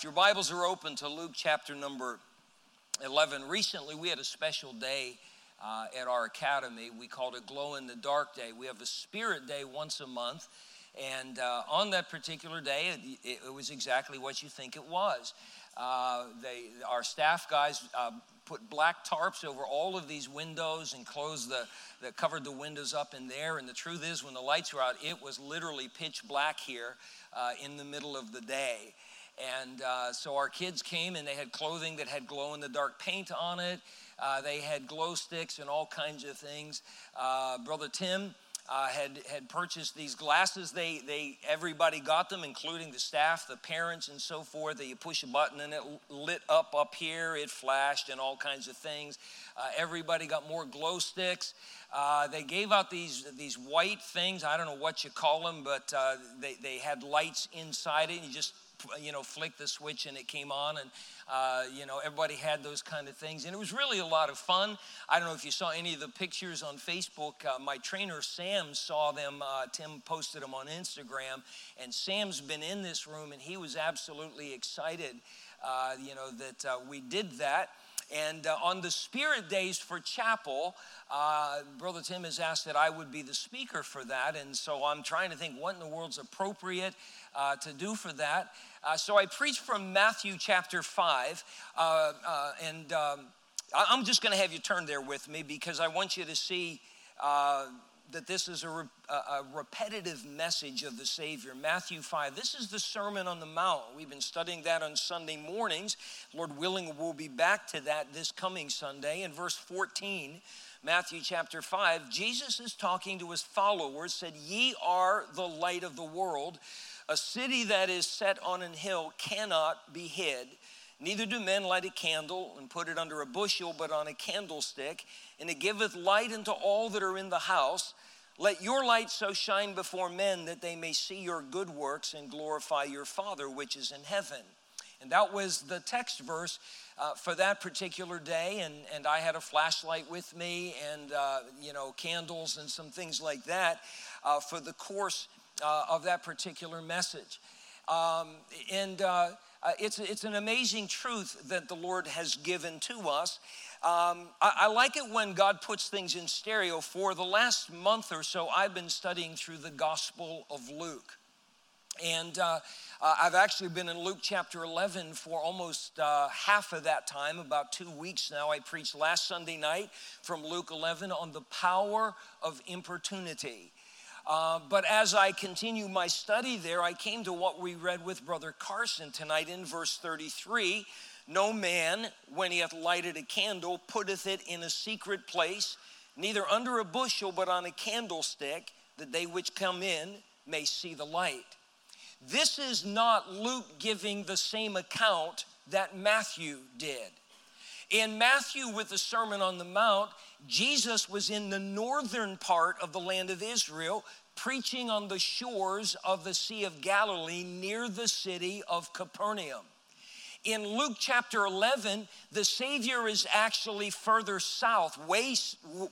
If your Bibles are open to Luke chapter number 11. Recently, we had a special day uh, at our academy. We called it Glow in the Dark Day. We have a Spirit Day once a month. And uh, on that particular day, it, it, was exactly what you think it was. Uh, they, our staff guys uh, put black tarps over all of these windows and closed the, that covered the windows up in there. And the truth is, when the lights were out, it was literally pitch black here uh, in the middle of the day. And uh, so our kids came and they had clothing that had glow in the dark paint on it. Uh, they had glow sticks and all kinds of things. Uh, Brother Tim uh, had, had purchased these glasses. They, they, everybody got them, including the staff, the parents, and so forth. That you push a button and it lit up up here, it flashed, and all kinds of things. Uh, everybody got more glow sticks. Uh, they gave out these, these white things. I don't know what you call them, but uh, they, they had lights inside it. And You just you know, flick the switch and it came on. And, uh, you know, everybody had those kind of things. And it was really a lot of fun. I don't know if you saw any of the pictures on Facebook. Uh, my trainer, Sam, saw them. Uh, Tim posted them on Instagram. And Sam's been in this room and he was absolutely excited, uh, you know, that uh, we did that. And uh, on the Spirit Days for Chapel, uh, Brother Tim has asked that I would be the speaker for that. And so I'm trying to think what in the world's appropriate uh, to do for that. Uh, so I preached from Matthew chapter 5, uh, uh, and um, I'm just going to have you turn there with me because I want you to see uh, that this is a, re- a, repetitive message of the Savior. Matthew 5. This is the Sermon on the Mount. We've been studying that on Sunday mornings. Lord willing, we'll be back to that this coming Sunday. In verse 14, Matthew chapter 5, Jesus is talking to his followers, said, Ye are the light of the world. A city that is set on an hill cannot be hid. Neither do men light a candle and put it under a bushel, but on a candlestick, and it giveth light unto all that are in the house. Let your light so shine before men that they may see your good works and glorify your Father which is in heaven. And that was the text verse uh, for that particular day. And, and I had a flashlight with me and, uh, you know, candles and some things like that uh, for the course uh, of that particular message. Um, and uh, uh, it's, it's an amazing truth that the Lord has given to us. Um, I, I, like it when God puts things in stereo. For the last month or so, I've been studying through the Gospel of Luke. And uh, uh, I've actually been in Luke chapter 11 for almost uh, half of that time, about two weeks now. I preached last Sunday night from Luke 11 on the power of importunity. Uh, but as I continue my study there, I came to what we read with Brother Carson tonight in verse 33. No man, when he hath lighted a candle, putteth it in a secret place, neither under a bushel, but on a candlestick, that they which come in may see the light. This is not Luke giving the same account that Matthew did. In Matthew, with the Sermon on the Mount, Jesus was in the northern part of the land of Israel, preaching on the shores of the Sea of Galilee near the city of Capernaum. In Luke chapter 11, the Savior is actually further south, way,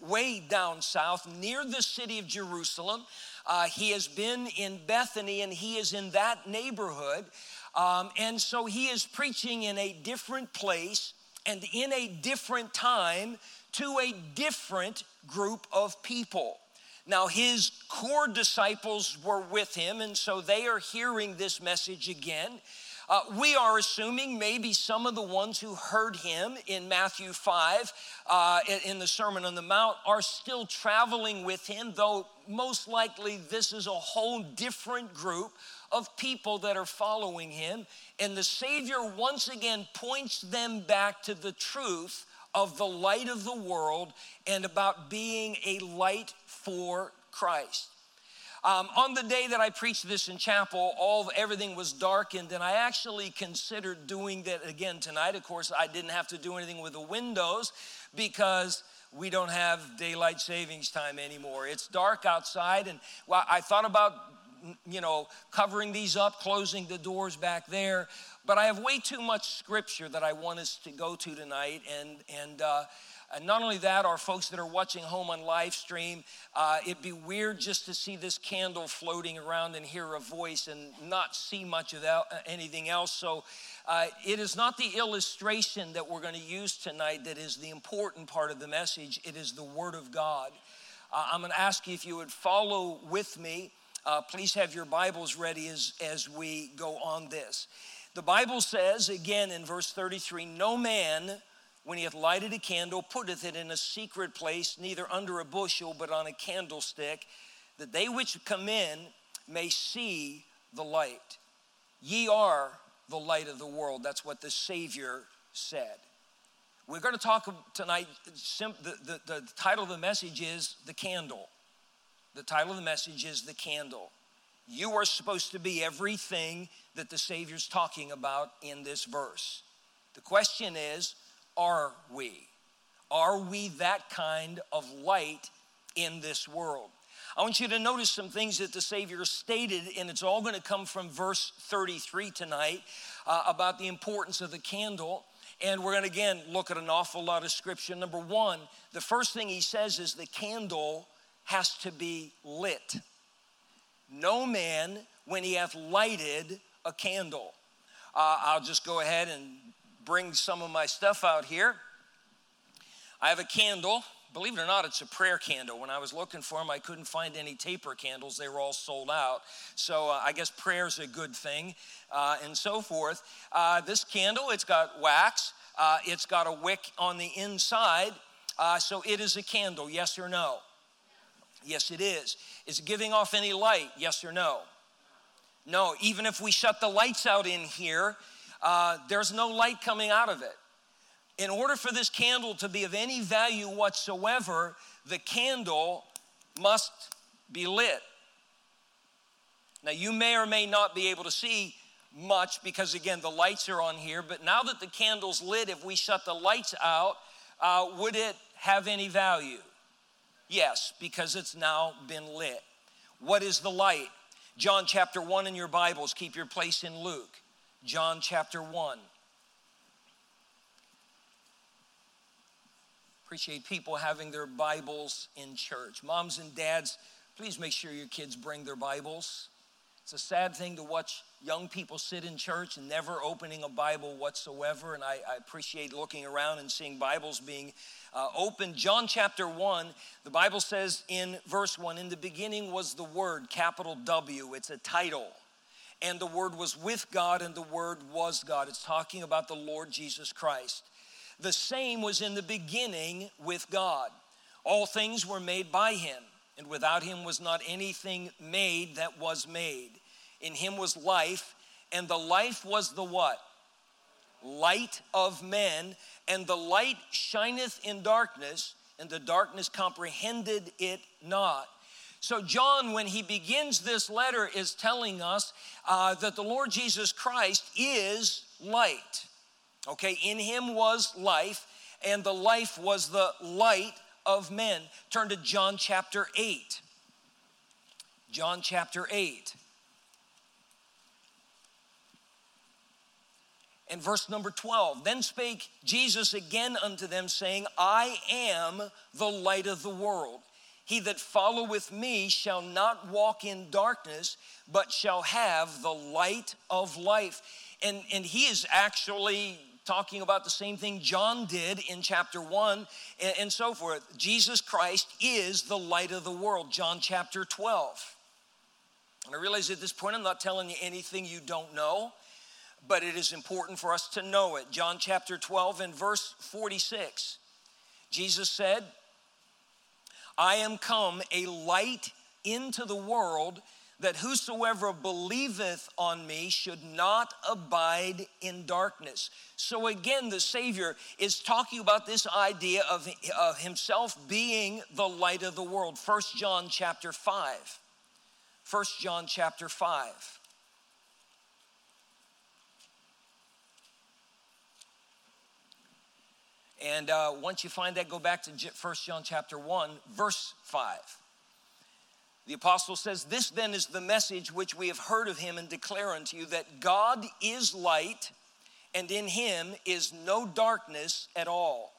way down south, near the city of Jerusalem. Uh, he has been in Bethany and he is in that neighborhood. Um, and so he is preaching in a different place and in a different time to a different group of people. Now, his core disciples were with him, and so they are hearing this message again. Uh, we are assuming maybe some of the ones who heard him in Matthew 5 uh, in the Sermon on the Mount are still traveling with him, though most likely this is a whole different group of people that are following him. And the Savior once again points them back to the truth of the light of the world and about being a light for Christ. Um, on the day that I preached this in chapel, all everything was darkened, and I actually considered doing that again tonight. Of course, I didn't have to do anything with the windows because we don't have daylight savings time anymore. It's dark outside, and well, I thought about you know, covering these up, closing the doors back there. But I have way too much scripture that I want us to go to tonight, and and uh, And not only that, our folks that are watching home on live stream, uh, it'd be weird just to see this candle floating around and hear a voice and not see much of that, uh, anything else. So uh, it is not the illustration that we're going to use tonight that is the important part of the message, it is the Word of God. Uh, I'm going to ask you if you would follow with me. Uh, please have your Bibles ready as, as we go on this. The Bible says, again in verse 33, no man when he hath lighted a candle, putteth it in a secret place, neither under a bushel, but on a candlestick, that they which come in may see the light. Ye are the light of the world. That's what the Savior said. We're going to talk tonight, the, the, the title of the message is The Candle. The title of the message is The Candle. You are supposed to be everything that the Savior's talking about in this verse. The question is, are we? Are we that kind of light in this world? I want you to notice some things that the Savior stated, and it's all going to come from verse 33 tonight uh, about the importance of the candle. And we're going to again look at an awful lot of scripture. Number one, the first thing he says is the candle has to be lit. No man, when he hath lighted a candle, uh, I'll just go ahead and bring some of my stuff out here. I have a candle. Believe it or not, it's a prayer candle. When I was looking for them, I couldn't find any taper candles. They were all sold out. So uh, I guess prayer's a good thing uh, and so forth. Uh, this candle, it's got wax, uh, it's got a wick on the inside. Uh, so it is a candle, yes or no? Yes, it is. Is giving off any light? Yes or no? No, even if we shut the lights out in here, uh, there's no light coming out of it. In order for this candle to be of any value whatsoever, the candle must be lit. Now, you may or may not be able to see much because, again, the lights are on here, but now that the candle's lit, if we shut the lights out, uh, would it have any value? Yes, because it's now been lit. What is the light? John chapter 1 in your Bibles, keep your place in Luke. John chapter 1. Appreciate people having their Bibles in church. Moms and dads, please make sure your kids bring their Bibles. It's a sad thing to watch young people sit in church never opening a Bible whatsoever. And I, I appreciate looking around and seeing Bibles being uh, opened. John chapter 1, the Bible says in verse 1 In the beginning was the Word, capital W. It's a title and the Word was with God, and the Word was God. It's talking about the Lord Jesus Christ. The same was in the beginning with God. All things were made by Him, and without Him was not anything made that was made. In Him was life, and the life was the what? Light of men, and the light shineth in darkness, and the darkness comprehended it not. So, John, when he begins this letter, is telling us uh, that the Lord Jesus Christ is light. Okay, in him was life, and the life was the light of men. Turn to John chapter 8. John chapter 8. And verse number 12 Then spake Jesus again unto them, saying, I am the light of the world. He that followeth me shall not walk in darkness, but shall have the light of life. And, and he is actually talking about the same thing John did in chapter 1 and, and so forth. Jesus Christ is the light of the world, John chapter 12. And I realize at this point I'm not telling you anything you don't know, but it is important for us to know it. John chapter 12 and verse 46. Jesus said, I am come a light into the world that whosoever believeth on me should not abide in darkness. So again, the Savior is talking about this idea of, of himself being the light of the world. First John chapter 5. First John chapter 5. And uh, once you find that, go back to 1 John chapter 1, verse 5. The apostle says, This then is the message which we have heard of him and declare unto you that God is light, and in him is no darkness at all.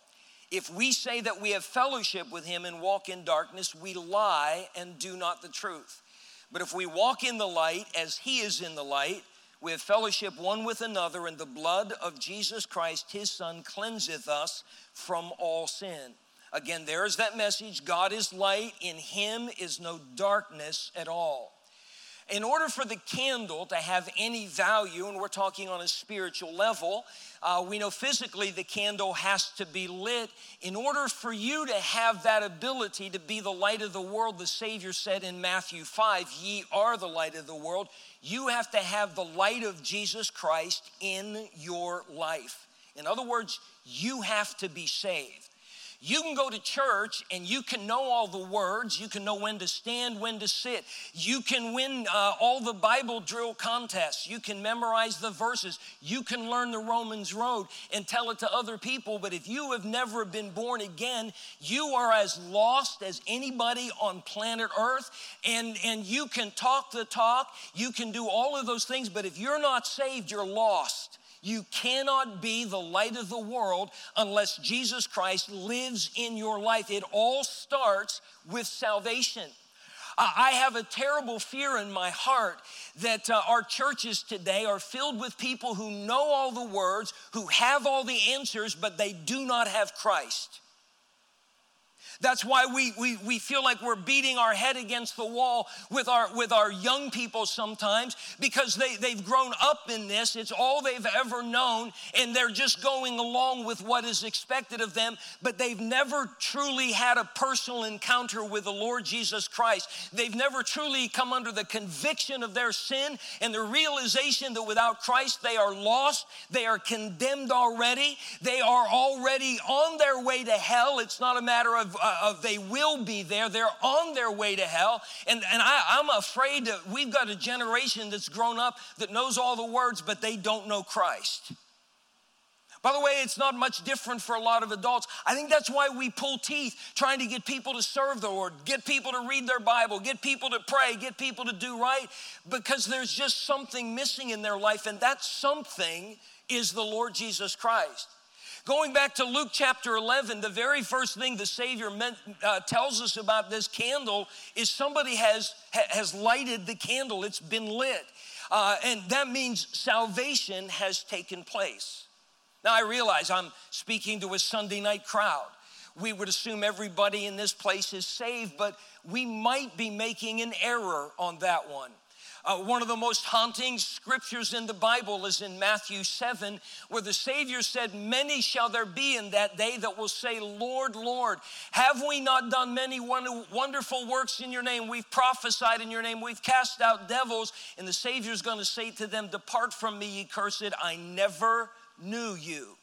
If we say that we have fellowship with him and walk in darkness, we lie and do not the truth. But if we walk in the light as he is in the light, we have fellowship one with another, and the blood of Jesus Christ, his son, cleanseth us from all sin. Again, there is that message God is light, in him is no darkness at all. In order for the candle to have any value, and we're talking on a spiritual level, uh, we know physically the candle has to be lit. In order for you to have that ability to be the light of the world, the Savior said in Matthew 5, Ye are the light of the world. You have to have the light of Jesus Christ in your life. In other words, you have to be saved. You can go to church and you can know all the words. You can know when to stand, when to sit. You can win uh, all the Bible drill contests. You can memorize the verses. You can learn the Romans Road and tell it to other people. But if you have never been born again, you are as lost as anybody on planet Earth. And, and you can talk the talk, you can do all of those things. But if you're not saved, you're lost. You cannot be the light of the world unless Jesus Christ lives in your life. It all starts with salvation. I have a terrible fear in my heart that uh, our churches today are filled with people who know all the words, who have all the answers, but they do not have Christ. That's why we, we, we feel like we're beating our head against the wall with our, with our young people sometimes because they, they've grown up in this. It's all they've ever known, and they're just going along with what is expected of them, but they've never truly had a personal encounter with the Lord Jesus Christ. They've never truly come under the conviction of their sin and the realization that without Christ they are lost, they are condemned already, they are already on their way to hell. It's not a matter of uh, of they will be there. They're on their way to hell. And, and I, I'm afraid that we've got a generation that's grown up that knows all the words, but they don't know Christ. By the way, it's not much different for a lot of adults. I think that's why we pull teeth trying to get people to serve the Lord, get people to read their Bible, get people to pray, get people to do right, because there's just something missing in their life, and that something is the Lord Jesus Christ. Going back to Luke chapter 11, the very first thing the Savior meant, uh, tells us about this candle is somebody has, has lighted the candle, it's been lit. Uh, and that means salvation has taken place. Now, I realize I'm speaking to a Sunday night crowd. We would assume everybody in this place is saved, but we might be making an error on that one. Uh, one of the most haunting scriptures in the Bible is in Matthew 7, where the Savior said, Many shall there be in that day that will say, Lord, Lord, have we not done many wonderful works in your name? We've prophesied in your name, we've cast out devils. And the Savior's gonna say to them, Depart from me, ye cursed, I never knew you.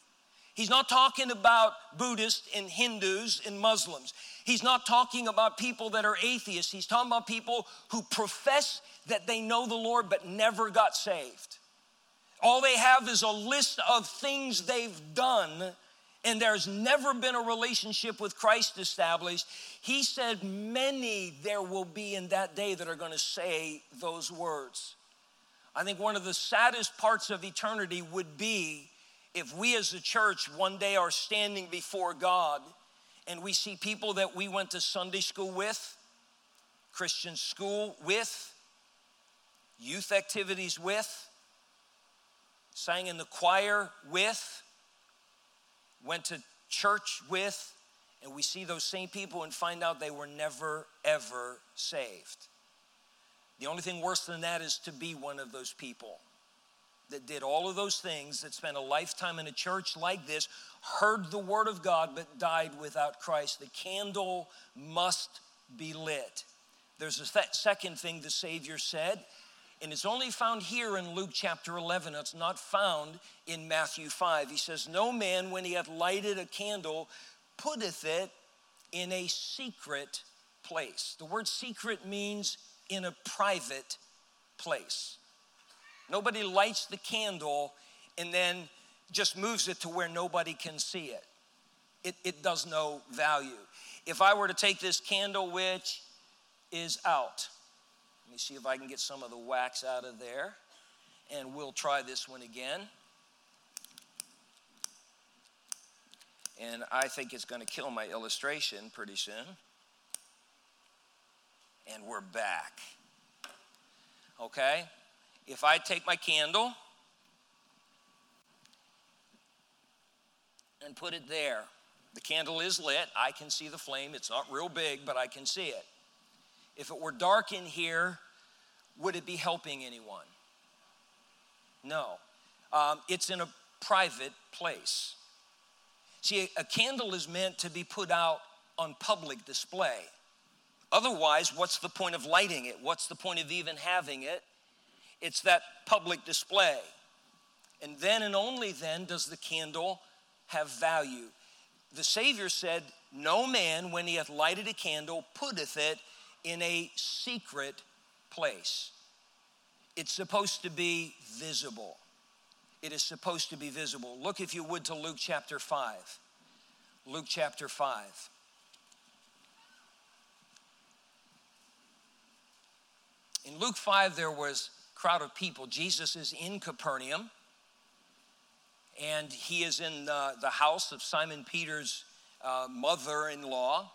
He's not talking about Buddhists and Hindus and Muslims. He's not talking about people that are atheists. He's talking about people who profess that they know the Lord but never got saved. All they have is a list of things they've done, and there's never been a relationship with Christ established. He said, Many there will be in that day that are going to say those words. I think one of the saddest parts of eternity would be if we as a church one day are standing before God and we see people that we went to Sunday school with, Christian school with, youth activities with, sang in the choir with, went to church with, and we see those same people and find out they were never, ever saved. The only thing worse than that is to be one of those people that did all of those things, that spent a lifetime in a church like this, heard the word of God, but died without Christ. The candle must be lit. There's a th- second thing the Savior said and it's only found here in Luke chapter 11. It's not found in Matthew 5. He says, No man, when he hath lighted a candle, putteth it in a secret place. The word secret means in a private place. Nobody lights the candle and then just moves it to where nobody can see it. It, it does no value. If I were to take this candle, which is out, let me see if I can get some of the wax out of there. And we'll try this one again. And I think it's going to kill my illustration pretty soon. And we're back. Okay? If I take my candle and put it there, the candle is lit. I can see the flame. It's not real big, but I can see it. If it were dark in here, would it be helping anyone? No. Um, it's in a private place. See, a candle is meant to be put out on public display. Otherwise, what's the point of lighting it? What's the point of even having it? It's that public display. And then and only then does the candle have value. The Savior said, No man, when he hath lighted a candle, putteth it in a secret place. It's supposed to be visible. It is supposed to be visible. Look, if you would, to Luke chapter 5. Luke chapter 5. In Luke 5, there was crowd of people. Jesus is in Capernaum, and he is in the, the house of Simon Peter's uh, mother in law.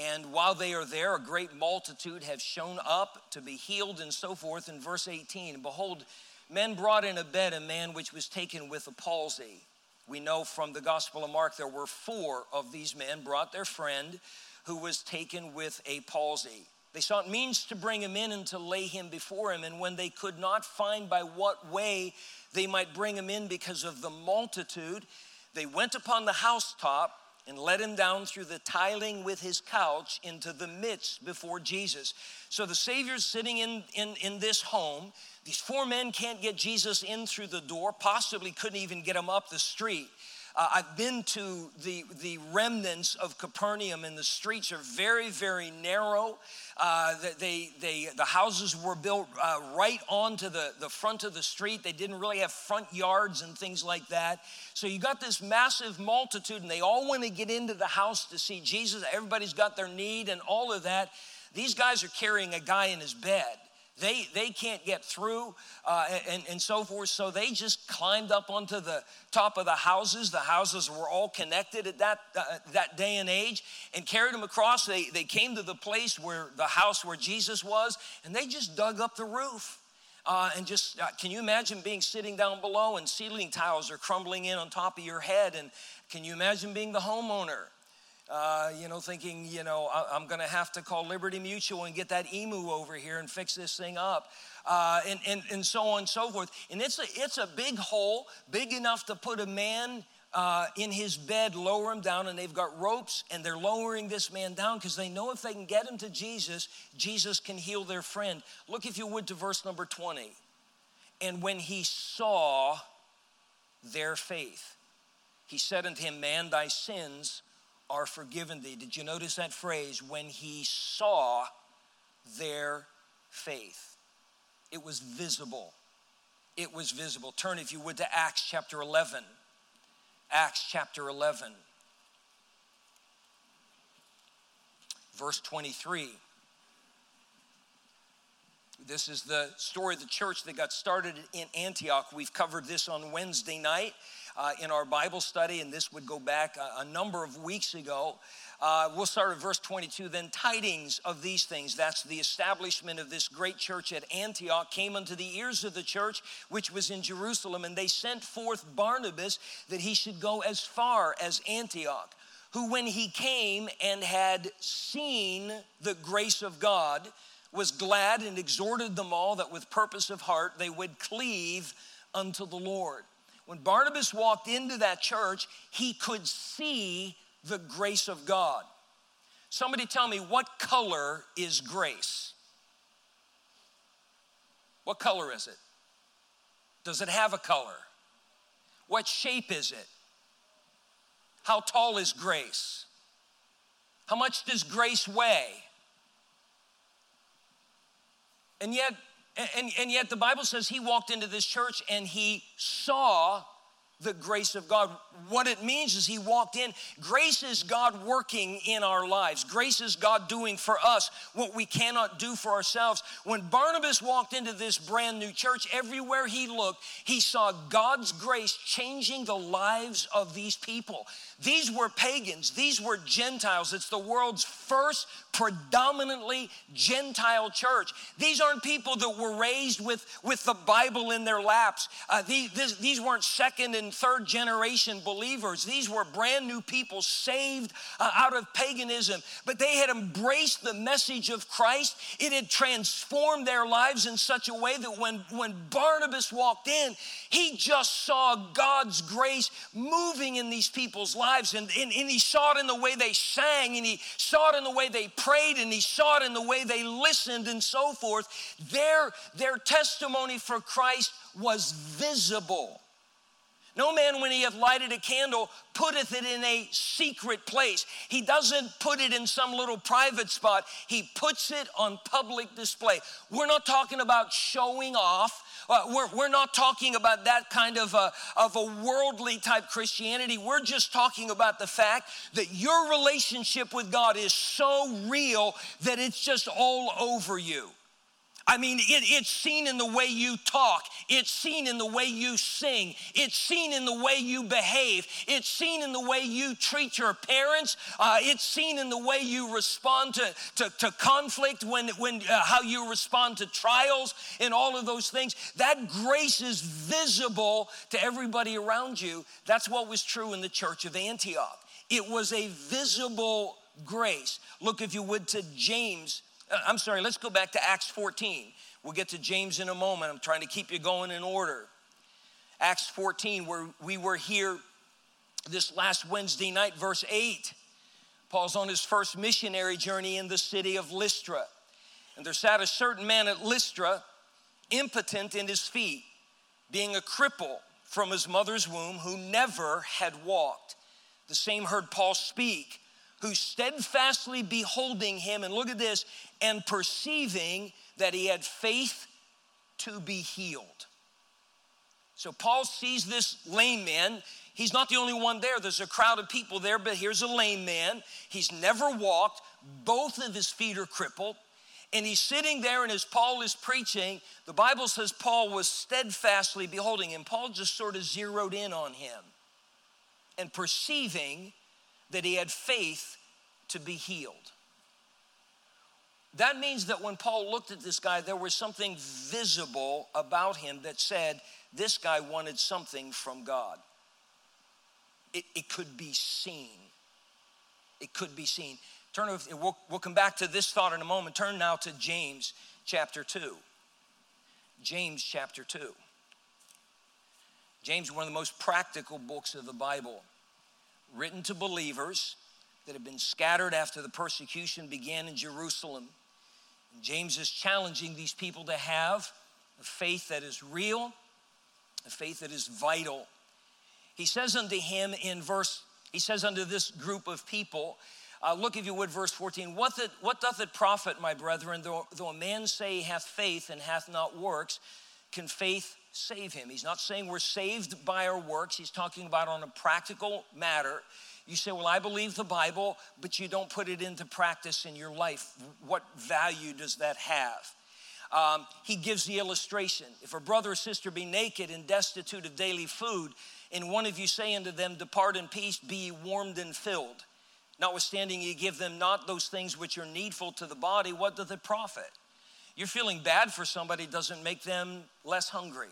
And while they are there, a great multitude have shown up to be healed and so forth. In verse 18, behold, men brought in a bed a man which was taken with a palsy. We know from the Gospel of Mark there were four of these men brought their friend who was taken with a palsy. They sought means to bring him in and to lay him before him. And when they could not find by what way they might bring him in because of the multitude, they went upon the housetop and let him down through the tiling with his couch into the midst before Jesus. So the Savior's sitting in, in, in this home. These four men can't get Jesus in through the door, possibly couldn't even get him up the street. Uh, I've been to the, the remnants of Capernaum, and the streets are very, very narrow. Uh, they, they, the houses were built uh, right onto the, the front of the street. They didn't really have front yards and things like that. So you got this massive multitude, and they all want to get into the house to see Jesus. Everybody's got their need and all of that. These guys are carrying a guy in his bed. They, they can't get through uh, and, and so forth. So they just climbed up onto the top of the houses. The houses were all connected at that, uh, that day and age and carried them across. They, they came to the place where the house where Jesus was and they just dug up the roof. Uh, and just uh, can you imagine being sitting down below and ceiling tiles are crumbling in on top of your head? And can you imagine being the homeowner? Uh, you know, thinking, you know, I, am going to have to call Liberty Mutual and get that emu over here and fix this thing up, uh, and, and, and so on and so forth. And it's a, it's a big hole, big enough to put a man uh, in his bed, lower him down, and they've got ropes, and they're lowering this man down because they know if they can get him to Jesus, Jesus can heal their friend. Look, if you would, to verse number 20. And when he saw their faith, he said unto him, Man, thy sins are forgiven thee. Did you notice that phrase? When he saw their faith, it was visible. It was visible. Turn, if you would, to Acts chapter 11. Acts chapter 11, verse 23. This is the story of the church that got started in Antioch. We've covered this on Wednesday night uh, in our Bible study, and this would go back a, a number of weeks ago. Uh, we'll start at verse 22. Then tidings of these things, that's the establishment of this great church at Antioch, came unto the ears of the church which was in Jerusalem, and they sent forth Barnabas that he should go as far as Antioch. Who, when he came and had seen the grace of God, was glad and exhorted them all that with purpose of heart they would cleave unto the Lord. When Barnabas walked into that church, he could see the grace of God. Somebody tell me, what color is grace? What color is it? Does it have a color? What shape is it? How tall is grace? How much does grace weigh? And yet, and, and yet the Bible says he walked into this church and he saw the grace of God. What it means is he walked in. Grace is God working in our lives. Grace is God doing for us what we cannot do for ourselves. When Barnabas walked into this brand new church, everywhere he looked, he saw God's grace changing the lives of these people. These were pagans, these were Gentiles. It's the world's first predominantly Gentile church. These aren't people that were raised with, with the Bible in their laps. Uh, these, this, these weren't second and third generation believers. These were brand new people saved uh, out of paganism, but they had embraced the message of Christ. It had transformed their lives in such a way that when, when Barnabas walked in, he just saw God's grace moving in these people's lives. And, and, and he saw it in the way they sang, and he saw it in the way they prayed and he saw it in the way they listened and so forth. Their, their testimony for Christ was visible. No man, when he hath lighted a candle, putteth it in a secret place. He doesn't put it in some little private spot, he puts it on public display. We're not talking about showing off. Uh, we're, we're not talking about that kind of a, of a worldly type Christianity. We're just talking about the fact that your relationship with God is so real that it's just all over you. I mean, it, it's seen in the way you talk, it's seen in the way you sing, it's seen in the way you behave, it's seen in the way you treat your parents, uh, it's seen in the way you respond to, to, to conflict, when, when, uh, how you respond to trials, and all of those things. That grace is visible to everybody around you. That's what was true in the church of Antioch. It was a visible grace. Look, if you would, to James Uh, I'm sorry, let's go back to Acts 14. We'll get to James in a moment. I'm trying to keep you going in order. Acts 14, where we were here this last Wednesday night, verse 8. Paul's on his first missionary journey in the city of Lystra. And there sat a certain man at Lystra, impotent in his feet, being a cripple from his mother's womb, who never had walked. The same heard Paul speak steadfastly beholding him, and look at this, and perceiving that he had faith to be healed. So Paul sees this lame man. He's not the only one there. There's a crowd of people there, but here's a lame man. He's never walked. Both of his feet are crippled. And he's sitting there, and as Paul is preaching, the Bible says Paul was steadfastly beholding him. Paul just sort of zeroed in on him and perceiving that he had faith to be healed. That means that when Paul looked at this guy, there was something visible about him that said this guy wanted something from God. It, it could be seen. It could be seen. Turn, we'll, we'll come back to this thought in a moment. Turn now to James chapter 2. James chapter 2. James, one of the most practical books of the Bible written to believers that had been scattered after the persecution began in Jerusalem. And James is challenging these people to have a faith that is real, a faith that is vital. He says unto him in verse, he says unto this group of people, uh, look, if you would, verse 14. What, the, what doth it profit, my brethren, though, though a man say he hath faith and hath not works? Can faith save him. He's not saying we're saved by our works. He's talking about on a practical matter. You say, Well, I believe the Bible, but you don't put it into practice in your life. What value does that have? Um, he gives the illustration. If a brother or sister be naked and destitute of daily food, and one of you say unto them, Depart in peace, be warmed and filled. Notwithstanding, ye give them not those things which are needful to the body, what doth it profit? You're feeling bad for somebody doesn't make them less hungry.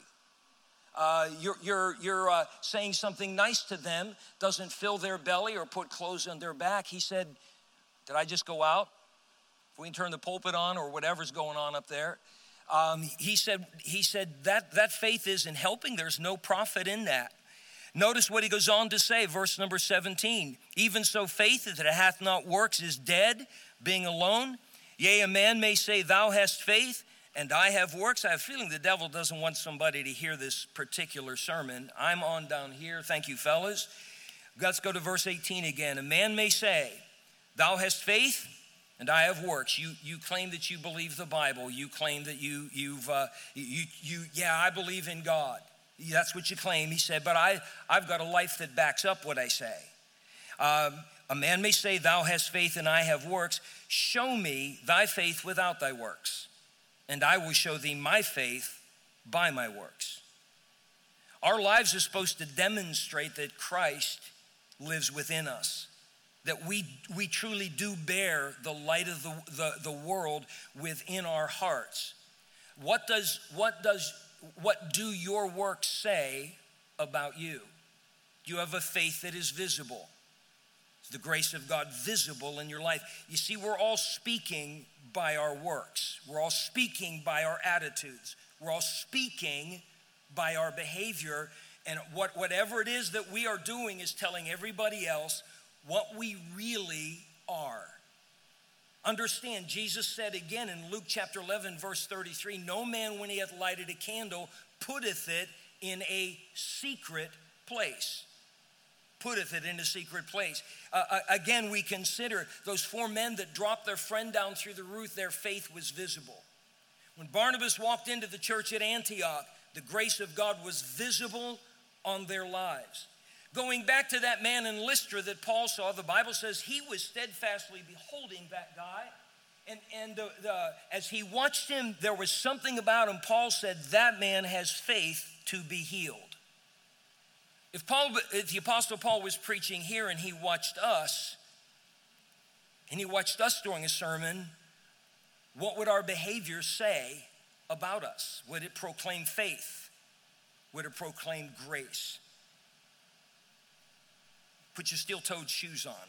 Uh, you're, you're, you're uh, saying something nice to them doesn't fill their belly or put clothes on their back. He said, Did I just go out? If we can turn the pulpit on or whatever's going on up there. Um, he said, he said that, that faith is in helping. There's no profit in that. Notice what he goes on to say, verse number 17. Even so, faith that hath not works is dead, being alone. Yea, a man may say, Thou hast faith and I have works. I have feeling the devil doesn't want somebody to hear this particular sermon. I'm on down here. Thank you, fellas. Let's go to verse 18 again. A man may say, Thou hast faith, and I have works. You, you claim that you believe the Bible. You claim that you, you've, uh, you, you, yeah, I believe in God. That's what you claim. He said, But I, I've got a life that backs up what I say. Um, a man may say, Thou hast faith and I have works. Show me thy faith without thy works, and I will show thee my faith by my works. Our lives are supposed to demonstrate that Christ lives within us, that we, we truly do bear the light of the, the, the world within our hearts. What does, what does, what do your works say about you? Do you have a faith that is visible? The grace of God visible in your life? You see, we're all speaking by our works. We're all speaking by our attitudes. We're all speaking by our behavior. And what, whatever it is that we are doing is telling everybody else what we really are. Understand, Jesus said again in Luke chapter 11, verse 33 No man, when he hath lighted a candle, putteth it in a secret place. Putteth it in a secret place. Uh, uh, again, we consider those four men that dropped their friend down through the roof, their faith was visible. When Barnabas walked into the church at Antioch, the grace of God was visible on their lives. Going back to that man in Lystra that Paul saw, the Bible says he was steadfastly beholding that guy. And, and the, the, as he watched him, there was something about him. Paul said, That man has faith to be healed. If, Paul, if the Apostle Paul was preaching here and he watched us, and he watched us during a sermon, what would our behavior say about us? Would it proclaim faith? Would it proclaim grace? Put your steel toed shoes on.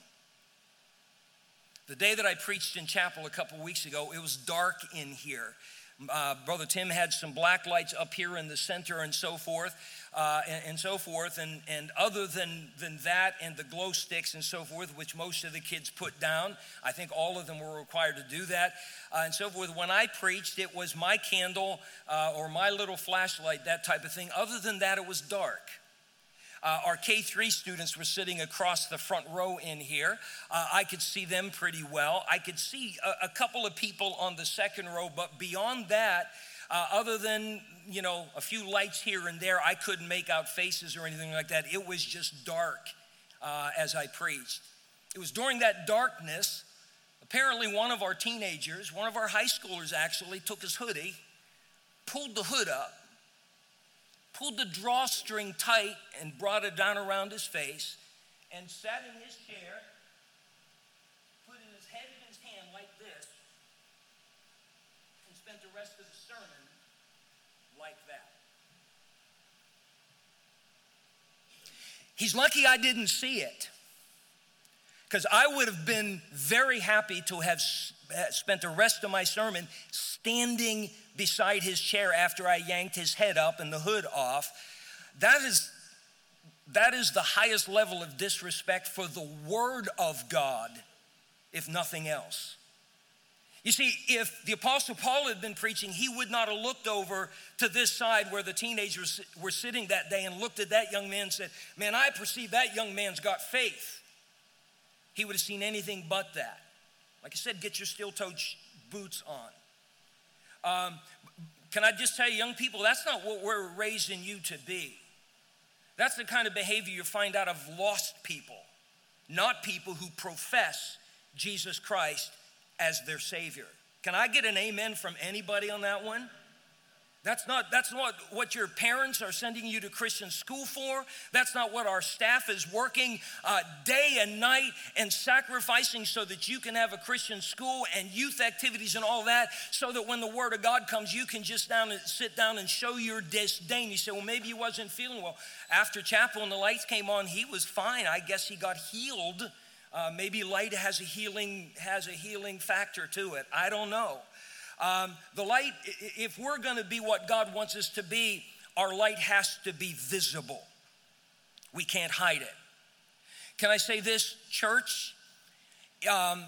The day that I preached in chapel a couple weeks ago, it was dark in here. Uh, Brother Tim had some black lights up here in the center and so forth, uh, and, and, so forth. And, and other than, than that, and the glow sticks and so forth, which most of the kids put down, I think all of them were required to do that, uh, and so forth. When I preached, it was my candle uh, or my little flashlight, that type of thing. Other than that, it was dark. Uh, our K3 students were sitting across the front row in here. Uh, I could see them pretty well. I could see a, a, couple of people on the second row, but beyond that, uh, other than you know a few lights here and there, I couldn't make out faces or anything like that. It was just dark uh, as I preached. It was during that darkness. Apparently, one of our teenagers, one of our high schoolers actually, took his hoodie, pulled the hood up, pulled the drawstring tight and brought it down around his face, and sat in his chair, put his head in his hand like this, and spent the rest of the sermon like that. He's lucky I didn't see it. Because I would have been very happy to have Uh, spent the rest of my sermon standing beside his chair after I yanked his head up and the hood off. That is, that is the highest level of disrespect for the Word of God, if nothing else. You see, if the Apostle Paul had been preaching, he would not have looked over to this side where the teenagers were sitting that day and looked at that young man and said, Man, I perceive that young man's got faith. He would have seen anything but that. Like I said, get your steel toed boots on. Um, can I just tell you, young people, that's not what we're raising you to be. That's the kind of behavior you find out of lost people, not people who profess Jesus Christ as their Savior. Can I get an amen from anybody on that one? That's not, that's not what your parents are sending you to Christian school for. That's not what our staff is working uh, day and night and sacrificing so that you can have a Christian school and youth activities and all that, so that when the Word of God comes, you can just down and sit down and show your disdain. You say, well, maybe he wasn't feeling well. After chapel and the lights came on, he was fine. I guess he got healed. Uh, maybe light has a healing has a healing factor to it. I don't know. Um, the light, if we're going to be what God wants us to be, our light has to be visible. We can't hide it. Can I say this, church? Um,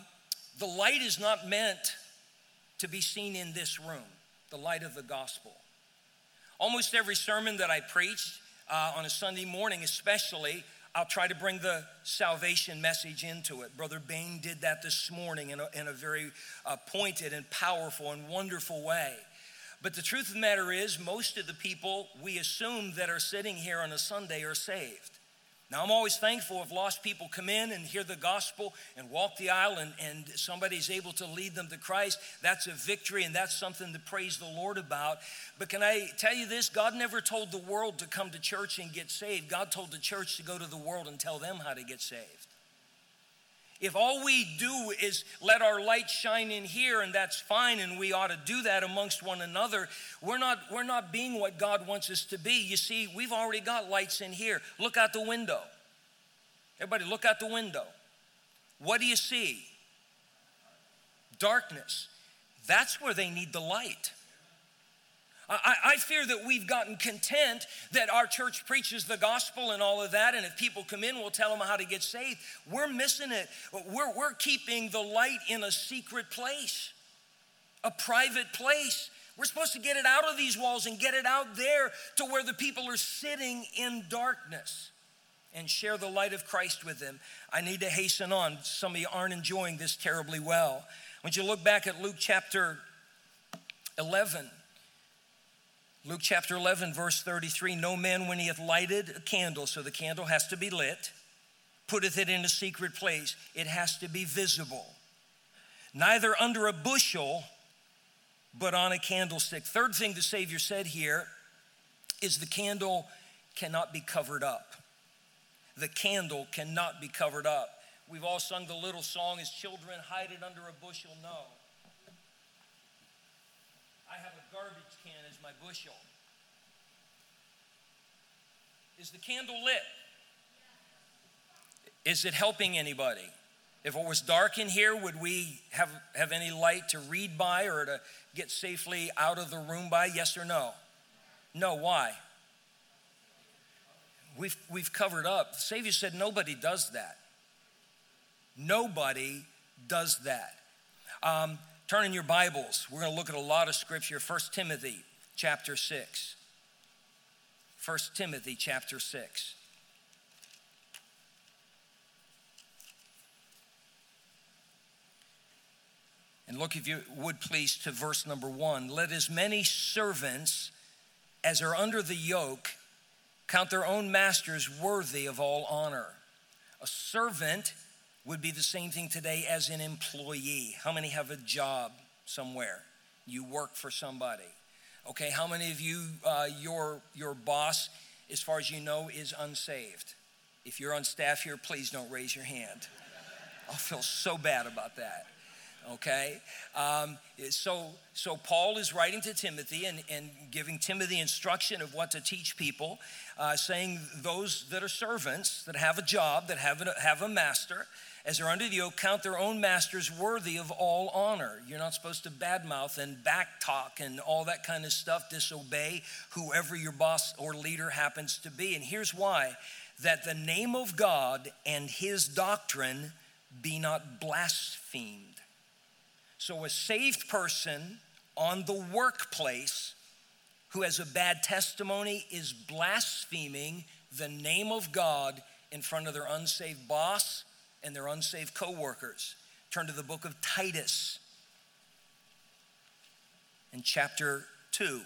the light is not meant to be seen in this room, the light of the gospel. Almost every sermon that I preach uh, on a Sunday morning, especially, I'll try to bring the salvation message into it. Brother Bain did that this morning in a, in a very uh, pointed and powerful and wonderful way. But the truth of the matter is, most of the people we assume that are sitting here on a Sunday are saved. Now, I'm always thankful if lost people come in and hear the gospel and walk the aisle and, and somebody's able to lead them to Christ. That's a victory and that's something to praise the Lord about. But can I tell you this? God never told the world to come to church and get saved. God told the church to go to the world and tell them how to get saved. If all we do is let our light shine in here, and that's fine, and we ought to do that amongst one another, we're not, we're not being what God wants us to be. You see, we've already got lights in here. Look out the window. Everybody, look out the window. What do you see? Darkness. That's where they need the light. I, I, fear that we've gotten content that our church preaches the gospel and all of that, and if people come in, we'll tell them how to get saved. We're missing it. We're, we're keeping the light in a secret place, a private place. We're supposed to get it out of these walls and get it out there to where the people are sitting in darkness and share the light of Christ with them. I need to hasten on. Some of you aren't enjoying this terribly well. When you look back at Luke chapter 11, Luke chapter 11, verse 33 No man, when he hath lighted a candle, so the candle has to be lit, putteth it in a secret place, it has to be visible. Neither under a bushel, but on a candlestick. Third thing the Savior said here is the candle cannot be covered up. The candle cannot be covered up. We've all sung the little song as children, hide it under a bushel. No. I have a garbage bushel. Is the candle lit? Is it helping anybody? If it was dark in here, would we have, have any light to read by or to get safely out of the room by? Yes or no? No, why? We've, we've covered up. The Savior said nobody does that. Nobody does that. Um, turn in your Bibles. We're going to look at a lot of scripture. First Timothy chapter 6. 1 Timothy chapter 6. And look, if you would please, to verse number one. Let as many servants as are under the yoke count their own masters worthy of all honor. A servant would be the same thing today as an employee. How many have a job somewhere? You work for somebody. Okay, how many of you, uh, your, your boss, as far as you know, is unsaved? If you're on staff here, please don't raise your hand. I'll feel so bad about that. Okay? Um, so, so Paul is writing to Timothy and, and giving Timothy instruction of what to teach people, uh, saying those that are servants, that have a job, that have a, have a master, as they're under the yoke, count their own masters worthy of all honor. You're not supposed to badmouth and backtalk and all that kind of stuff, disobey whoever your boss or leader happens to be. And here's why that the name of God and his doctrine be not blasphemed. So, a saved person on the workplace who has a bad testimony is blaspheming the name of God in front of their unsaved boss and their unsaved co-workers. Turn to the book of Titus in chapter 2.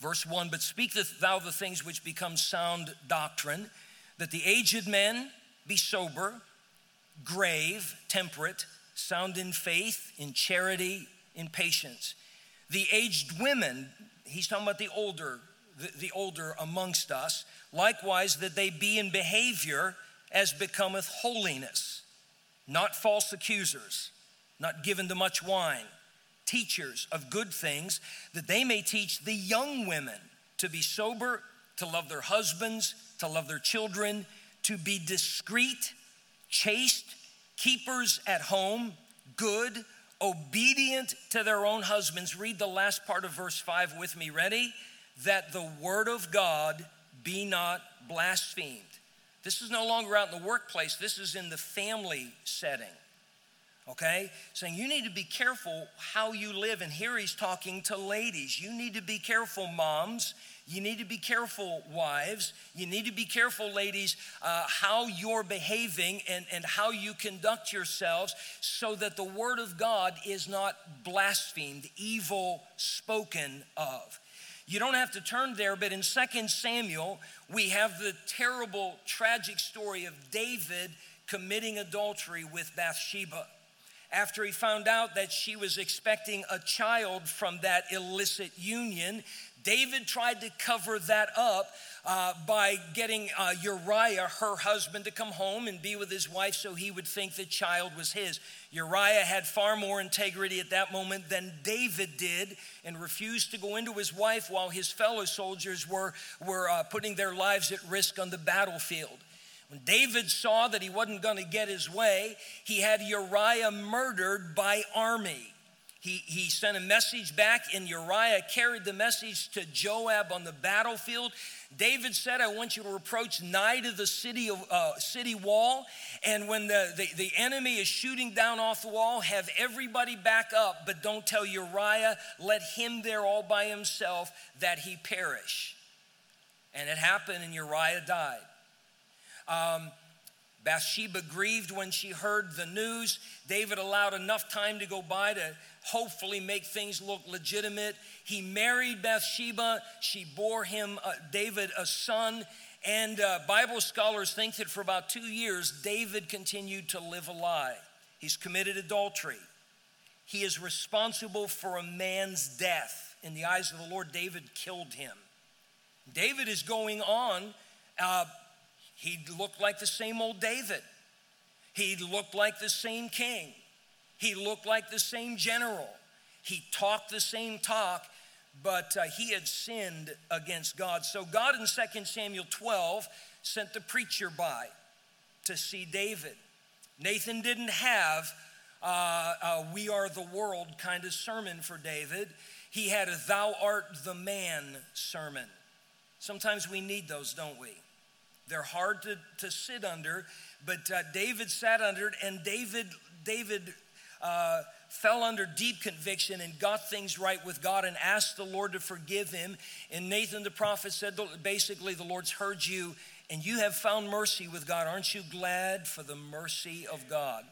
Verse 1 But speak thou the things which become sound doctrine, that the aged men be sober, grave, temperate, sound in faith, in charity, in patience. The aged women, he's talking about the older, the, the older amongst us, likewise that they be in behavior as becometh holiness, not false accusers, not given to much wine, teachers of good things, that they may teach the young women to be sober, to love their husbands, to love their children, to be discreet, chaste, keepers at home, good, obedient to their own husbands. Read the last part of verse 5 with me. Ready? That the word of God be not blasphemed. This is no longer out in the workplace, this is in the family setting. okay? Saying you need to be careful how you live. And here he's talking to ladies. You need to be careful, moms. You need to be careful, wives. You need to be careful, ladies, uh, how you're behaving and, and how you conduct yourselves so that the word of God is not blasphemed, evil spoken of. You don't have to turn there, but in 2 Samuel, we have the terrible, tragic story of David committing adultery with Bathsheba after he found out that she was expecting a child from that illicit union. David tried to cover that up uh, by getting uh, Uriah, her husband, to come home and be with his wife so he would think the child was his. Uriah had far more integrity at that moment than David did and refused to go into his wife while his fellow soldiers were, were uh, putting their lives at risk on the battlefield. When David saw that he wasn't going to get his way, he had Uriah murdered by army. He, he sent a message back, and Uriah carried the message to Joab on the battlefield. David said, I want you to approach nigh to the city, of, uh, city wall, and when the, the, the enemy is shooting down off the wall, have everybody back up, but don't tell Uriah, let him there all by himself, that he perish. And it happened, and Uriah died. Um, Bathsheba grieved when she heard the news. David allowed enough time to go by to hopefully make things look legitimate. He married Bathsheba. She bore him, uh, David, a son. And uh, Bible scholars think that for about two years, David continued to live a lie. He's committed adultery. He is responsible for a man's death. In the eyes of the Lord, David killed him. David is going on. Uh, he looked like the same old David. He looked like the same king. He looked like the same general. He talked the same talk, but uh, he had sinned against God. So God in 2 Samuel 12 sent the preacher by to see David. Nathan didn't have uh, a We Are the World kind of sermon for David. He had a Thou Art the Man sermon. Sometimes we need those, don't we? They're hard to, to sit under, but uh, David sat under it, and David, David uh, fell under deep conviction and got things right with God and asked the Lord to forgive him. And Nathan the prophet said, basically, the Lord's heard you, and you have found mercy with God. Aren't you glad for the mercy of God?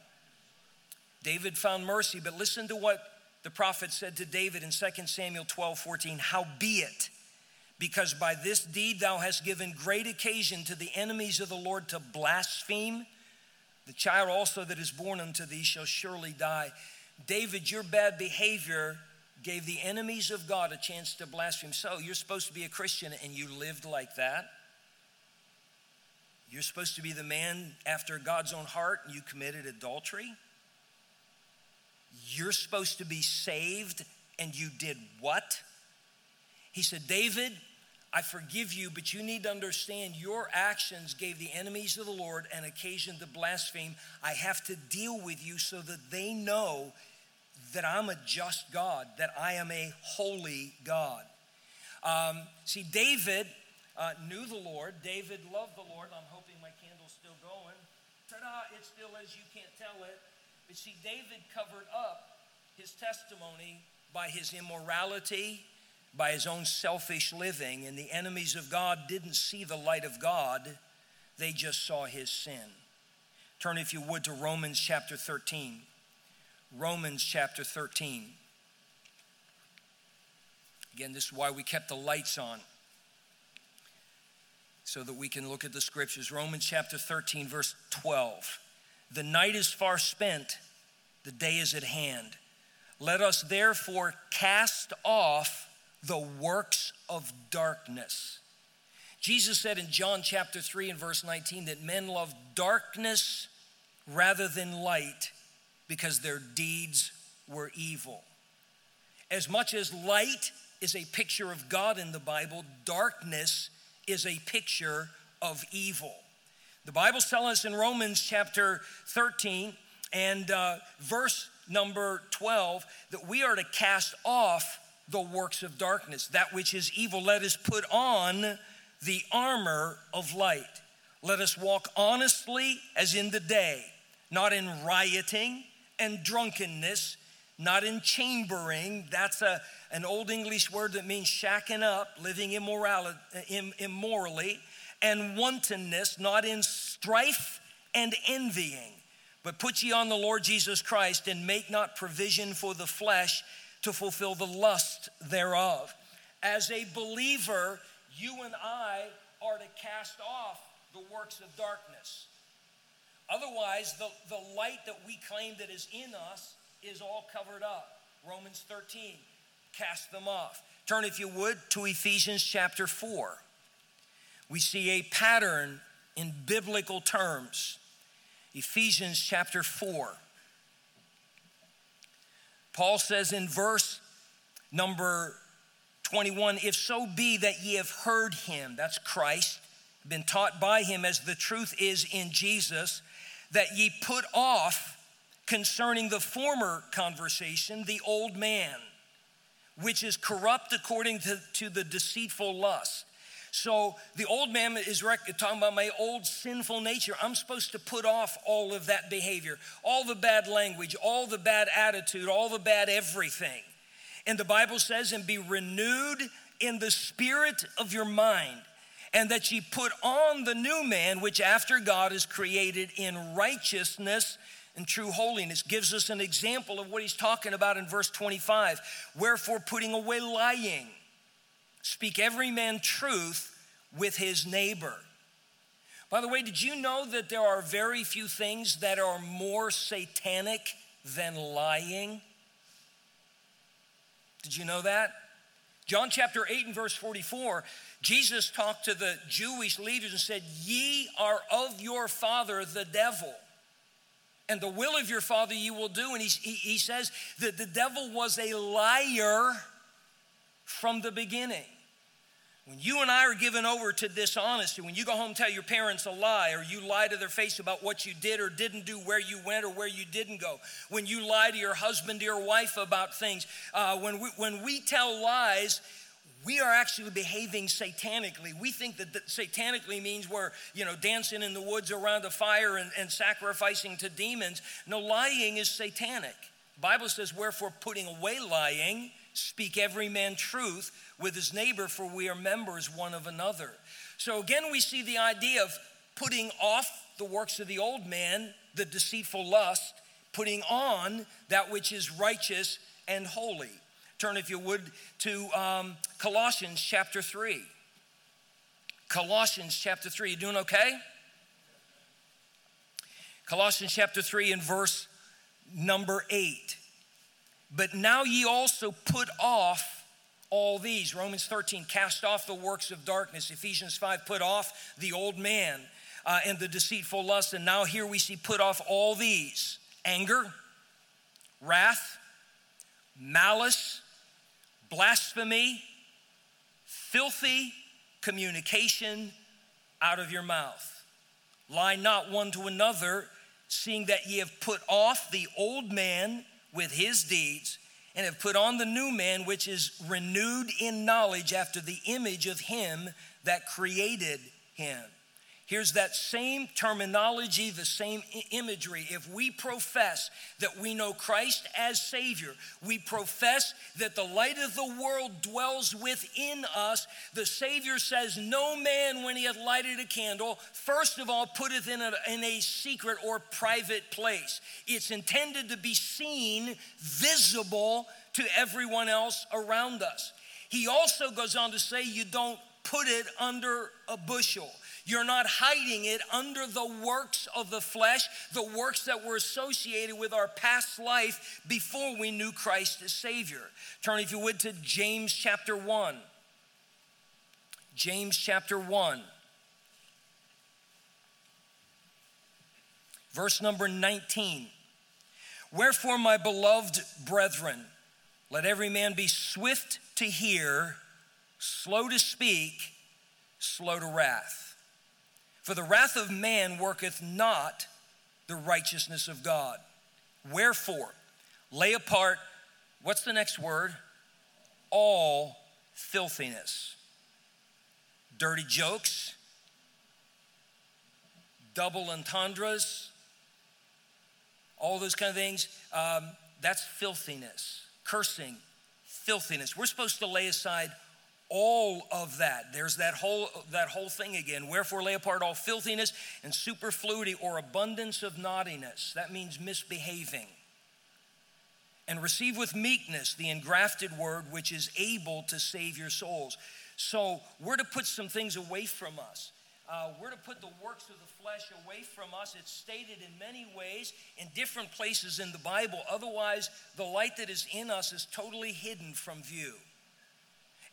David found mercy, but listen to what the prophet said to David in 2 Samuel 12 14. Howbeit, because by this deed thou hast given great occasion to the enemies of the Lord to blaspheme. The child also that is born unto thee shall surely die. David, your bad behavior gave the enemies of God a chance to blaspheme. So you're supposed to be a Christian and you lived like that. You're supposed to be the man after God's own heart and you committed adultery. You're supposed to be saved and you did what? He said, David, I forgive you, but you need to understand your actions gave the enemies of the Lord an occasion to blaspheme. I have to deal with you so that they know that I'm a just God, that I am a holy God. Um, see, David uh, knew the Lord. David loved the Lord. I'm hoping my candle's still going. Ta-da, it still is. You can't tell it. But see, David covered up his testimony by his immorality by his own selfish living, and the enemies of God didn't see the light of God, they just saw his sin. Turn, if you would, to Romans chapter 13. Romans chapter 13. Again, this is why we kept the lights on, so that we can look at the scriptures. Romans chapter 13, verse 12. The night is far spent, the day is at hand. Let us therefore cast off the works of darkness. Jesus said in John chapter 3 and verse 19 that men love darkness rather than light because their deeds were evil. As much as light is a picture of God in the Bible, darkness is a picture of evil. The Bible's telling us in Romans chapter 13 and uh, verse number 12 that we are to cast off the works of darkness, that which is evil. Let us put on the armor of light. Let us walk honestly as in the day, not in rioting and drunkenness, not in chambering. That's a, an old English word that means shacking up, living immorally, and wantonness, not in strife and envying. But put ye on the Lord Jesus Christ and make not provision for the flesh to fulfill the lust thereof. As a believer, you and I are to cast off the works of darkness. Otherwise, the, the light that we claim that is in us is all covered up. Romans 13, cast them off. Turn, if you would, to Ephesians chapter 4. We see a pattern in biblical terms. Ephesians chapter 4. Paul says in verse number 21 If so be that ye have heard him, that's Christ, been taught by him as the truth is in Jesus, that ye put off concerning the former conversation the old man, which is corrupt according to, to the deceitful lust. So the old man is rec- talking about my old sinful nature. I'm supposed to put off all of that behavior, all the bad language, all the bad attitude, all the bad everything. And the Bible says, and be renewed in the spirit of your mind and that ye put on the new man, which after God is created in righteousness and true holiness. Gives us an example of what he's talking about in verse 25. Wherefore, putting away lying, speak every man truth with his neighbor. By the way, did you know that there are very few things that are more satanic than lying? Did you know that? John chapter 8 and verse 44 Jesus talked to the Jewish leaders and said, Ye are of your father, the devil. And the will of your father you will do. And he, he, he says that the devil was a liar from the beginning. When you and I are given over to dishonesty, when you go home tell your parents a lie, or you lie to their face about what you did or didn't do, where you went or where you didn't go, when you lie to your husband or your wife about things, uh, when, we, when we tell lies, we are actually behaving satanically. We think that, that satanically means we're, you know, dancing in the woods around a fire and, and sacrificing to demons. No, lying is satanic. The Bible says, wherefore putting away lying, speak every man truth with his neighbor, for we are members one of another. So again, we see the idea of putting off the works of the old man, the deceitful lust, putting on that which is righteous and holy. Turn, if you would, to um, Colossians chapter 3. Colossians chapter 3. You doing okay? Colossians chapter 3 and verse number 8. But now ye also put off all these. Romans 13, cast off the works of darkness. Ephesians 5, put off the old man uh, and the deceitful lust. And now here we see put off all these anger, wrath, malice blasphemy, filthy communication out of your mouth. Lie not one to another, seeing that ye have put off the old man with his deeds, and have put on the new man, which is renewed in knowledge after the image of him that created him. Here's that same terminology, the same imagery. If we profess that we know Christ as Savior, we profess that the light of the world dwells within us, the Savior says, No man, when he hath lighted a candle, first of all putteth in a, in a secret or private place. It's intended to be seen, visible to everyone else around us. He also goes on to say, You don't put it under a bushel. You're not hiding it under the works of the flesh, the works that were associated with our past life before we knew Christ as Savior. Turn, if you would, to James chapter 1. James chapter 1. Verse number 19. Wherefore, my beloved brethren, let every man be swift to hear, slow to speak, slow to wrath. For the wrath of man worketh not the righteousness of God. Wherefore, lay apart, what's the next word? All filthiness, dirty jokes, double entendres, all those kind of things, um, that's filthiness, cursing, filthiness. We're supposed to lay aside all of that. There's that whole that whole thing again. Wherefore lay apart all filthiness and superfluity or abundance of naughtiness. That means misbehaving. And receive with meekness the engrafted word which is able to save your souls. So we're to put some things away from us. Uh, we're to put the works of the flesh away from us. It's stated in many ways in different places in the Bible. Otherwise, the light that is in us is totally hidden from view.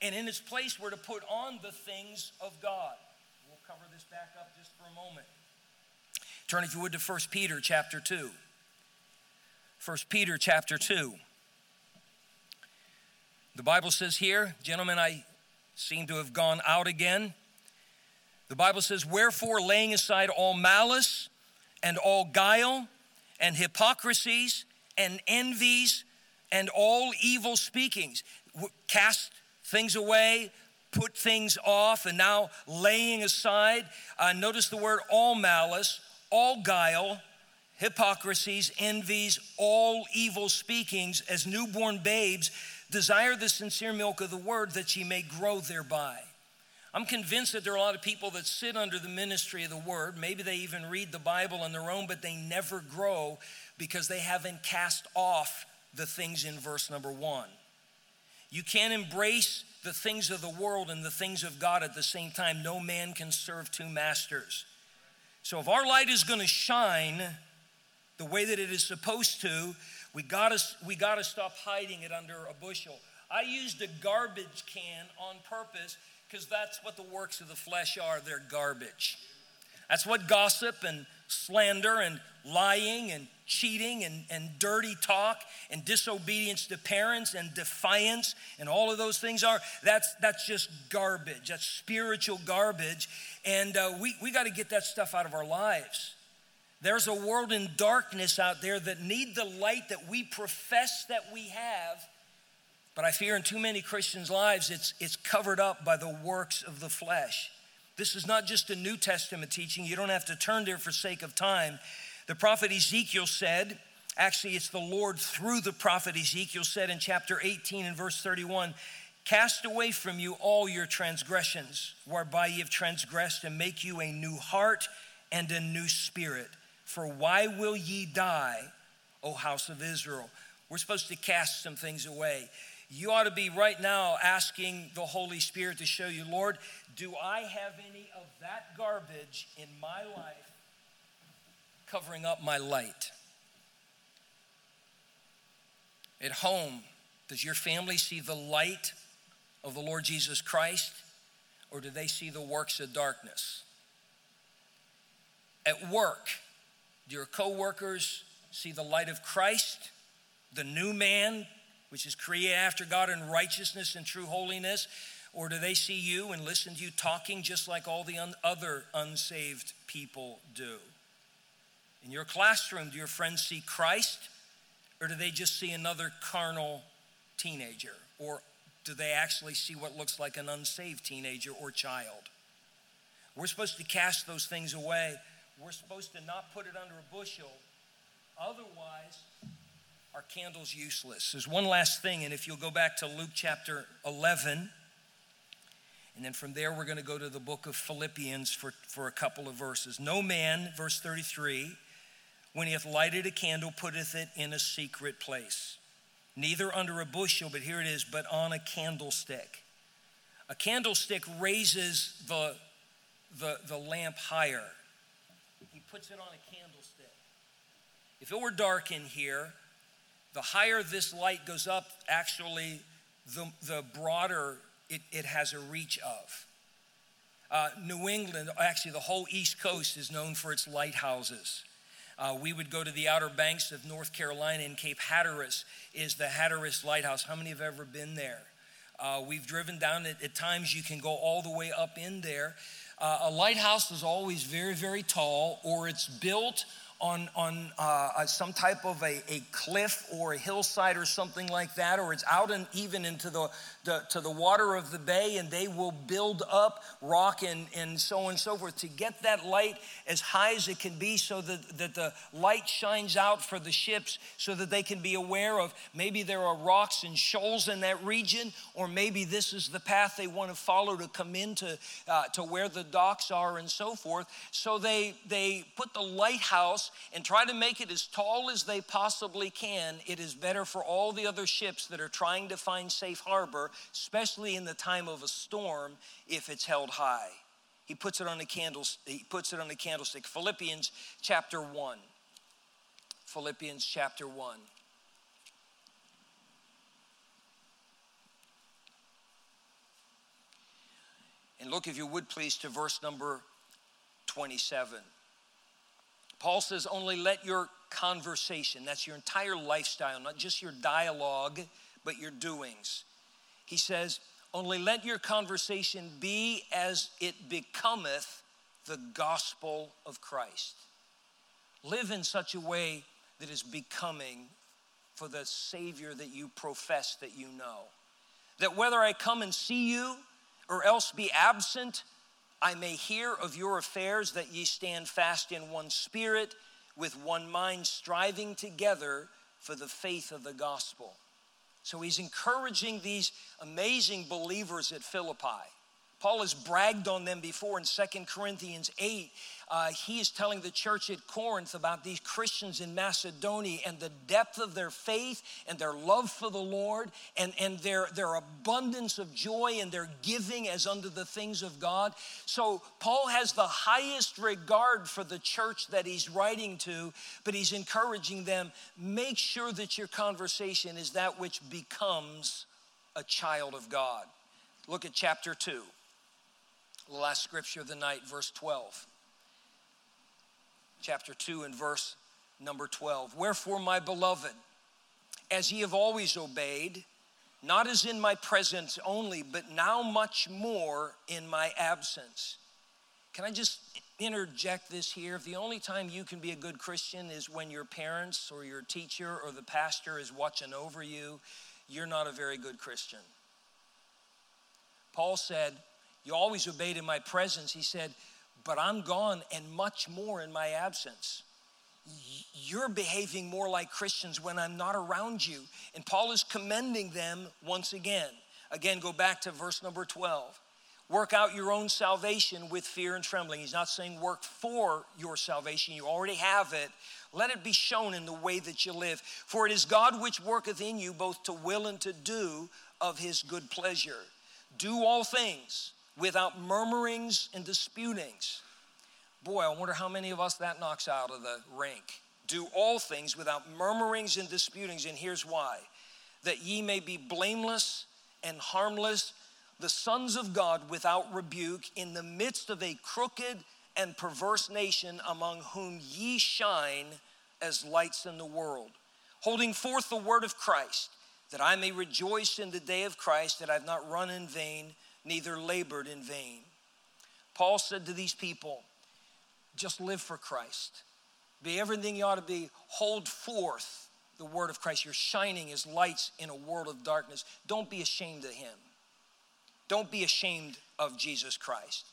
And in its place, we're to put on the things of God. We'll cover this back up just for a moment. Turn, if you would, to 1 Peter chapter 2. 1 Peter chapter 2. The Bible says here, gentlemen, I seem to have gone out again. The Bible says, Wherefore, laying aside all malice and all guile and hypocrisies and envies and all evil speakings, cast things away, put things off, and now laying aside. Uh, notice the word all malice, all guile, hypocrisies, envies, all evil speakings, as newborn babes, desire the sincere milk of the word that ye may grow thereby. I'm convinced that there are a lot of people that sit under the ministry of the word. Maybe they even read the Bible on their own, but they never grow because they haven't cast off the things in verse number one. You can't embrace the things of the world and the things of God at the same time. No man can serve two masters. So if our light is going to shine the way that it is supposed to, we got to we got to stop hiding it under a bushel. I used a garbage can on purpose because that's what the works of the flesh are. They're garbage. That's what gossip and slander and lying and cheating and, and dirty talk and disobedience to parents and defiance and all of those things are that's that's just garbage. That's spiritual garbage. And uh, we, we got to get that stuff out of our lives. There's a world in darkness out there that need the light that we profess that we have but i fear in too many christians lives it's it's covered up by the works of the flesh this is not just a new testament teaching you don't have to turn there for sake of time the prophet Ezekiel said, actually, it's the Lord through the prophet Ezekiel said in chapter 18 and verse 31 Cast away from you all your transgressions, whereby ye have transgressed, and make you a new heart and a new spirit. For why will ye die, O house of Israel? We're supposed to cast some things away. You ought to be right now asking the Holy Spirit to show you, Lord, do I have any of that garbage in my life covering up my light. At home, does your family see the light of the Lord Jesus Christ, or do they see the works of darkness? At work, do your coworkers see the light of Christ, the new man, which is created after God in righteousness and true holiness? Or do they see you and listen to you talking just like all the un- other unsaved people do? In your classroom, do your friends see Christ or do they just see another carnal teenager? Or do they actually see what looks like an unsaved teenager or child? We're supposed to cast those things away. We're supposed to not put it under a bushel. Otherwise, our candle's useless. There's one last thing, and if you'll go back to Luke chapter 11, and then from there, we're going to go to the book of Philippians for, for a couple of verses. No man, verse 33, when he hath lighted a candle, putteth it in a secret place, neither under a bushel, but here it is, but on a candlestick. A candlestick raises the, the, the lamp higher. He puts it on a candlestick. If it were dark in here, the higher this light goes up, actually, the, the broader it, it has a reach of. Uh, New England, actually, the whole East Coast is known for its lighthouses. Uh, we would go to the outer banks of North Carolina, and Cape Hatteras is the Hatteras Lighthouse. How many have ever been there? Uh, we've driven down it. At times, you can go all the way up in there. Uh, a lighthouse is always very, very tall, or it's built on, on uh, some type of a, a cliff or a hillside or something like that, or it's out and even into the, the, to the water of the bay, and they will build up rock and, and so on and so forth to get that light as high as it can be so that, that the light shines out for the ships so that they can be aware of maybe there are rocks and shoals in that region, or maybe this is the path they want to follow to come into uh, to where the docks are and so forth. So they, they put the lighthouse and try to make it as tall as they possibly can, it is better for all the other ships that are trying to find safe harbor, especially in the time of a storm, if it's held high. He puts it on the candles, he puts it on the candlestick. Philippians chapter 1. Philippians chapter 1. And look, if you would please, to verse number 27. Paul says, only let your conversation, that's your entire lifestyle, not just your dialogue, but your doings. He says, only let your conversation be as it becometh the gospel of Christ. Live in such a way that is becoming for the Savior that you profess that you know. That whether I come and see you or else be absent, I may hear of your affairs that ye stand fast in one spirit, with one mind, striving together for the faith of the gospel. So he's encouraging these amazing believers at Philippi. Paul has bragged on them before in Second Corinthians 8 uh, he is telling the church at Corinth about these Christians in Macedonia and the depth of their faith and their love for the Lord and, and their, their abundance of joy and their giving as unto the things of God. So, Paul has the highest regard for the church that he's writing to, but he's encouraging them make sure that your conversation is that which becomes a child of God. Look at chapter 2, the last scripture of the night, verse 12 chapter 2 and verse number 12. Wherefore, my beloved, as ye have always obeyed, not as in my presence only, but now much more in my absence. Can I just interject this here? If the only time you can be a good Christian is when your parents or your teacher or the pastor is watching over you, you're not a very good Christian. Paul said, You always obeyed in my presence. He said, but I'm gone and much more in my absence. You're behaving more like Christians when I'm not around you. And Paul is commending them once again. Again, go back to verse number 12. Work out your own salvation with fear and trembling. He's not saying work for your salvation, you already have it. Let it be shown in the way that you live. For it is God which worketh in you both to will and to do of his good pleasure. Do all things without murmurings and disputings. Boy, I wonder how many of us that knocks out of the rank. Do all things without murmurings and disputings, and here's why that ye may be blameless and harmless, the sons of God without rebuke, in the midst of a crooked and perverse nation, among whom ye shine as lights in the world, holding forth the word of Christ, that I may rejoice in the day of Christ, that I've not run in vain neither labored in vain. Paul said to these people, just live for Christ. Be everything you ought to be. Hold forth the word of Christ. You're shining as lights in a world of darkness. Don't be ashamed of him. Don't be ashamed of Jesus Christ.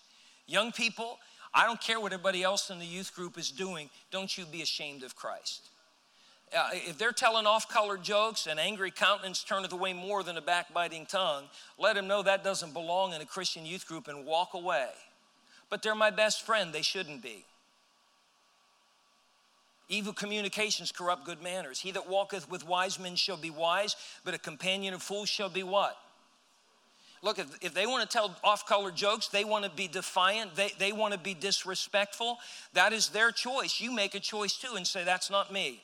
Young people, I don't care what everybody else in the youth group is doing. Don't you be ashamed of Christ. Uh, if they're telling off color jokes, an angry countenance turneth away more than a backbiting tongue, let them know that doesn't belong in a Christian youth group and walk away. But they're my best friend, they shouldn't be. Evil communications corrupt good manners. He that walketh with wise men shall be wise, but a companion of fools shall be what? Look, if, if they want to tell off color jokes, they want to be defiant, they, they want to be disrespectful, that is their choice. You make a choice too and say, That's not me.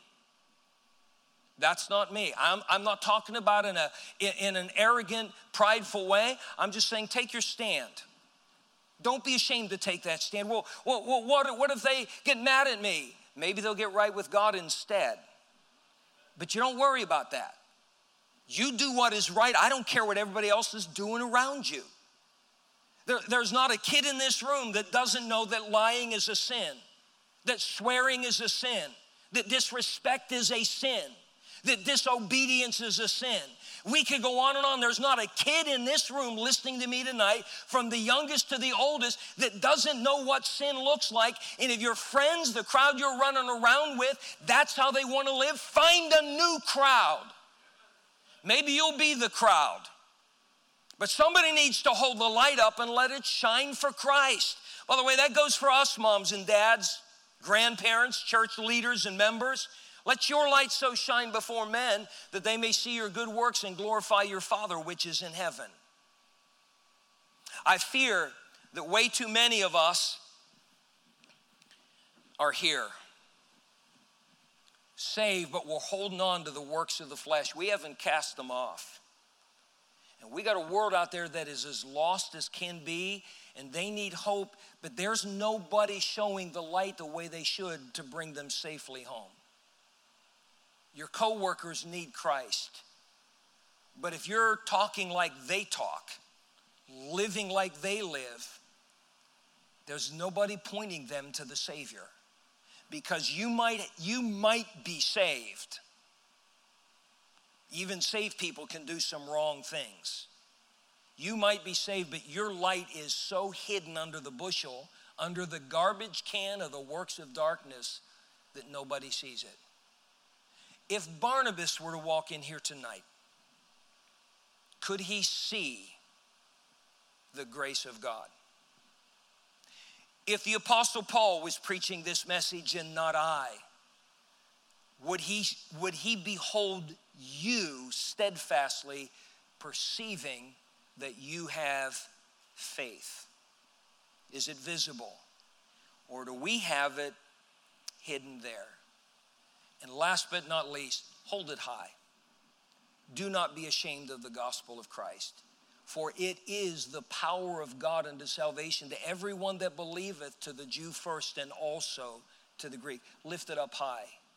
That's not me. I'm, I'm not talking about in, a, in, an arrogant, prideful way. I'm just saying, take your stand. Don't be ashamed to take that stand. Well, well, well what, what if they get mad at me? Maybe they'll get right with God instead. But you don't worry about that. You do what is right. I don't care what everybody else is doing around you. There, there's not a kid in this room that doesn't know that lying is a sin. that swearing is a sin, that disrespect is a sin, that disobedience is a sin. We could go on and on. There's not a kid in this room listening to me tonight, from the youngest to the oldest, that doesn't know what sin looks like. And if your friends, the crowd you're running around with, that's how they want to live, find a new crowd. Maybe you'll be the crowd. But somebody needs to hold the light up and let it shine for Christ. By the way, that goes for us, moms and dads, grandparents, church leaders, and members. Let your light so shine before men that they may see your good works and glorify your Father which is in heaven. I fear that way too many of us are here saved, but we're holding on to the works of the flesh. We haven't cast them off. And we got a world out there that is as lost as can be, and they need hope, but there's nobody showing the light the way they should to bring them safely home. Your coworkers need Christ. But if you're talking like they talk, living like they live, there's nobody pointing them to the Savior. Because you might, you might be saved even saved people can do some wrong things. You might be saved, but your light is so hidden under the bushel, under the garbage can of the works of darkness, that nobody sees it. If Barnabas were to walk in here tonight, could he see the grace of God? If the Apostle Paul was preaching this message and not I, would he, would he behold you steadfastly perceiving that you have faith? Is it visible? Or do we have it hidden there? And last but not least, hold it high. Do not be ashamed of the gospel of Christ, for it is the power of God unto salvation to everyone that believeth, to the Jew first and also to the Greek. Lift it up high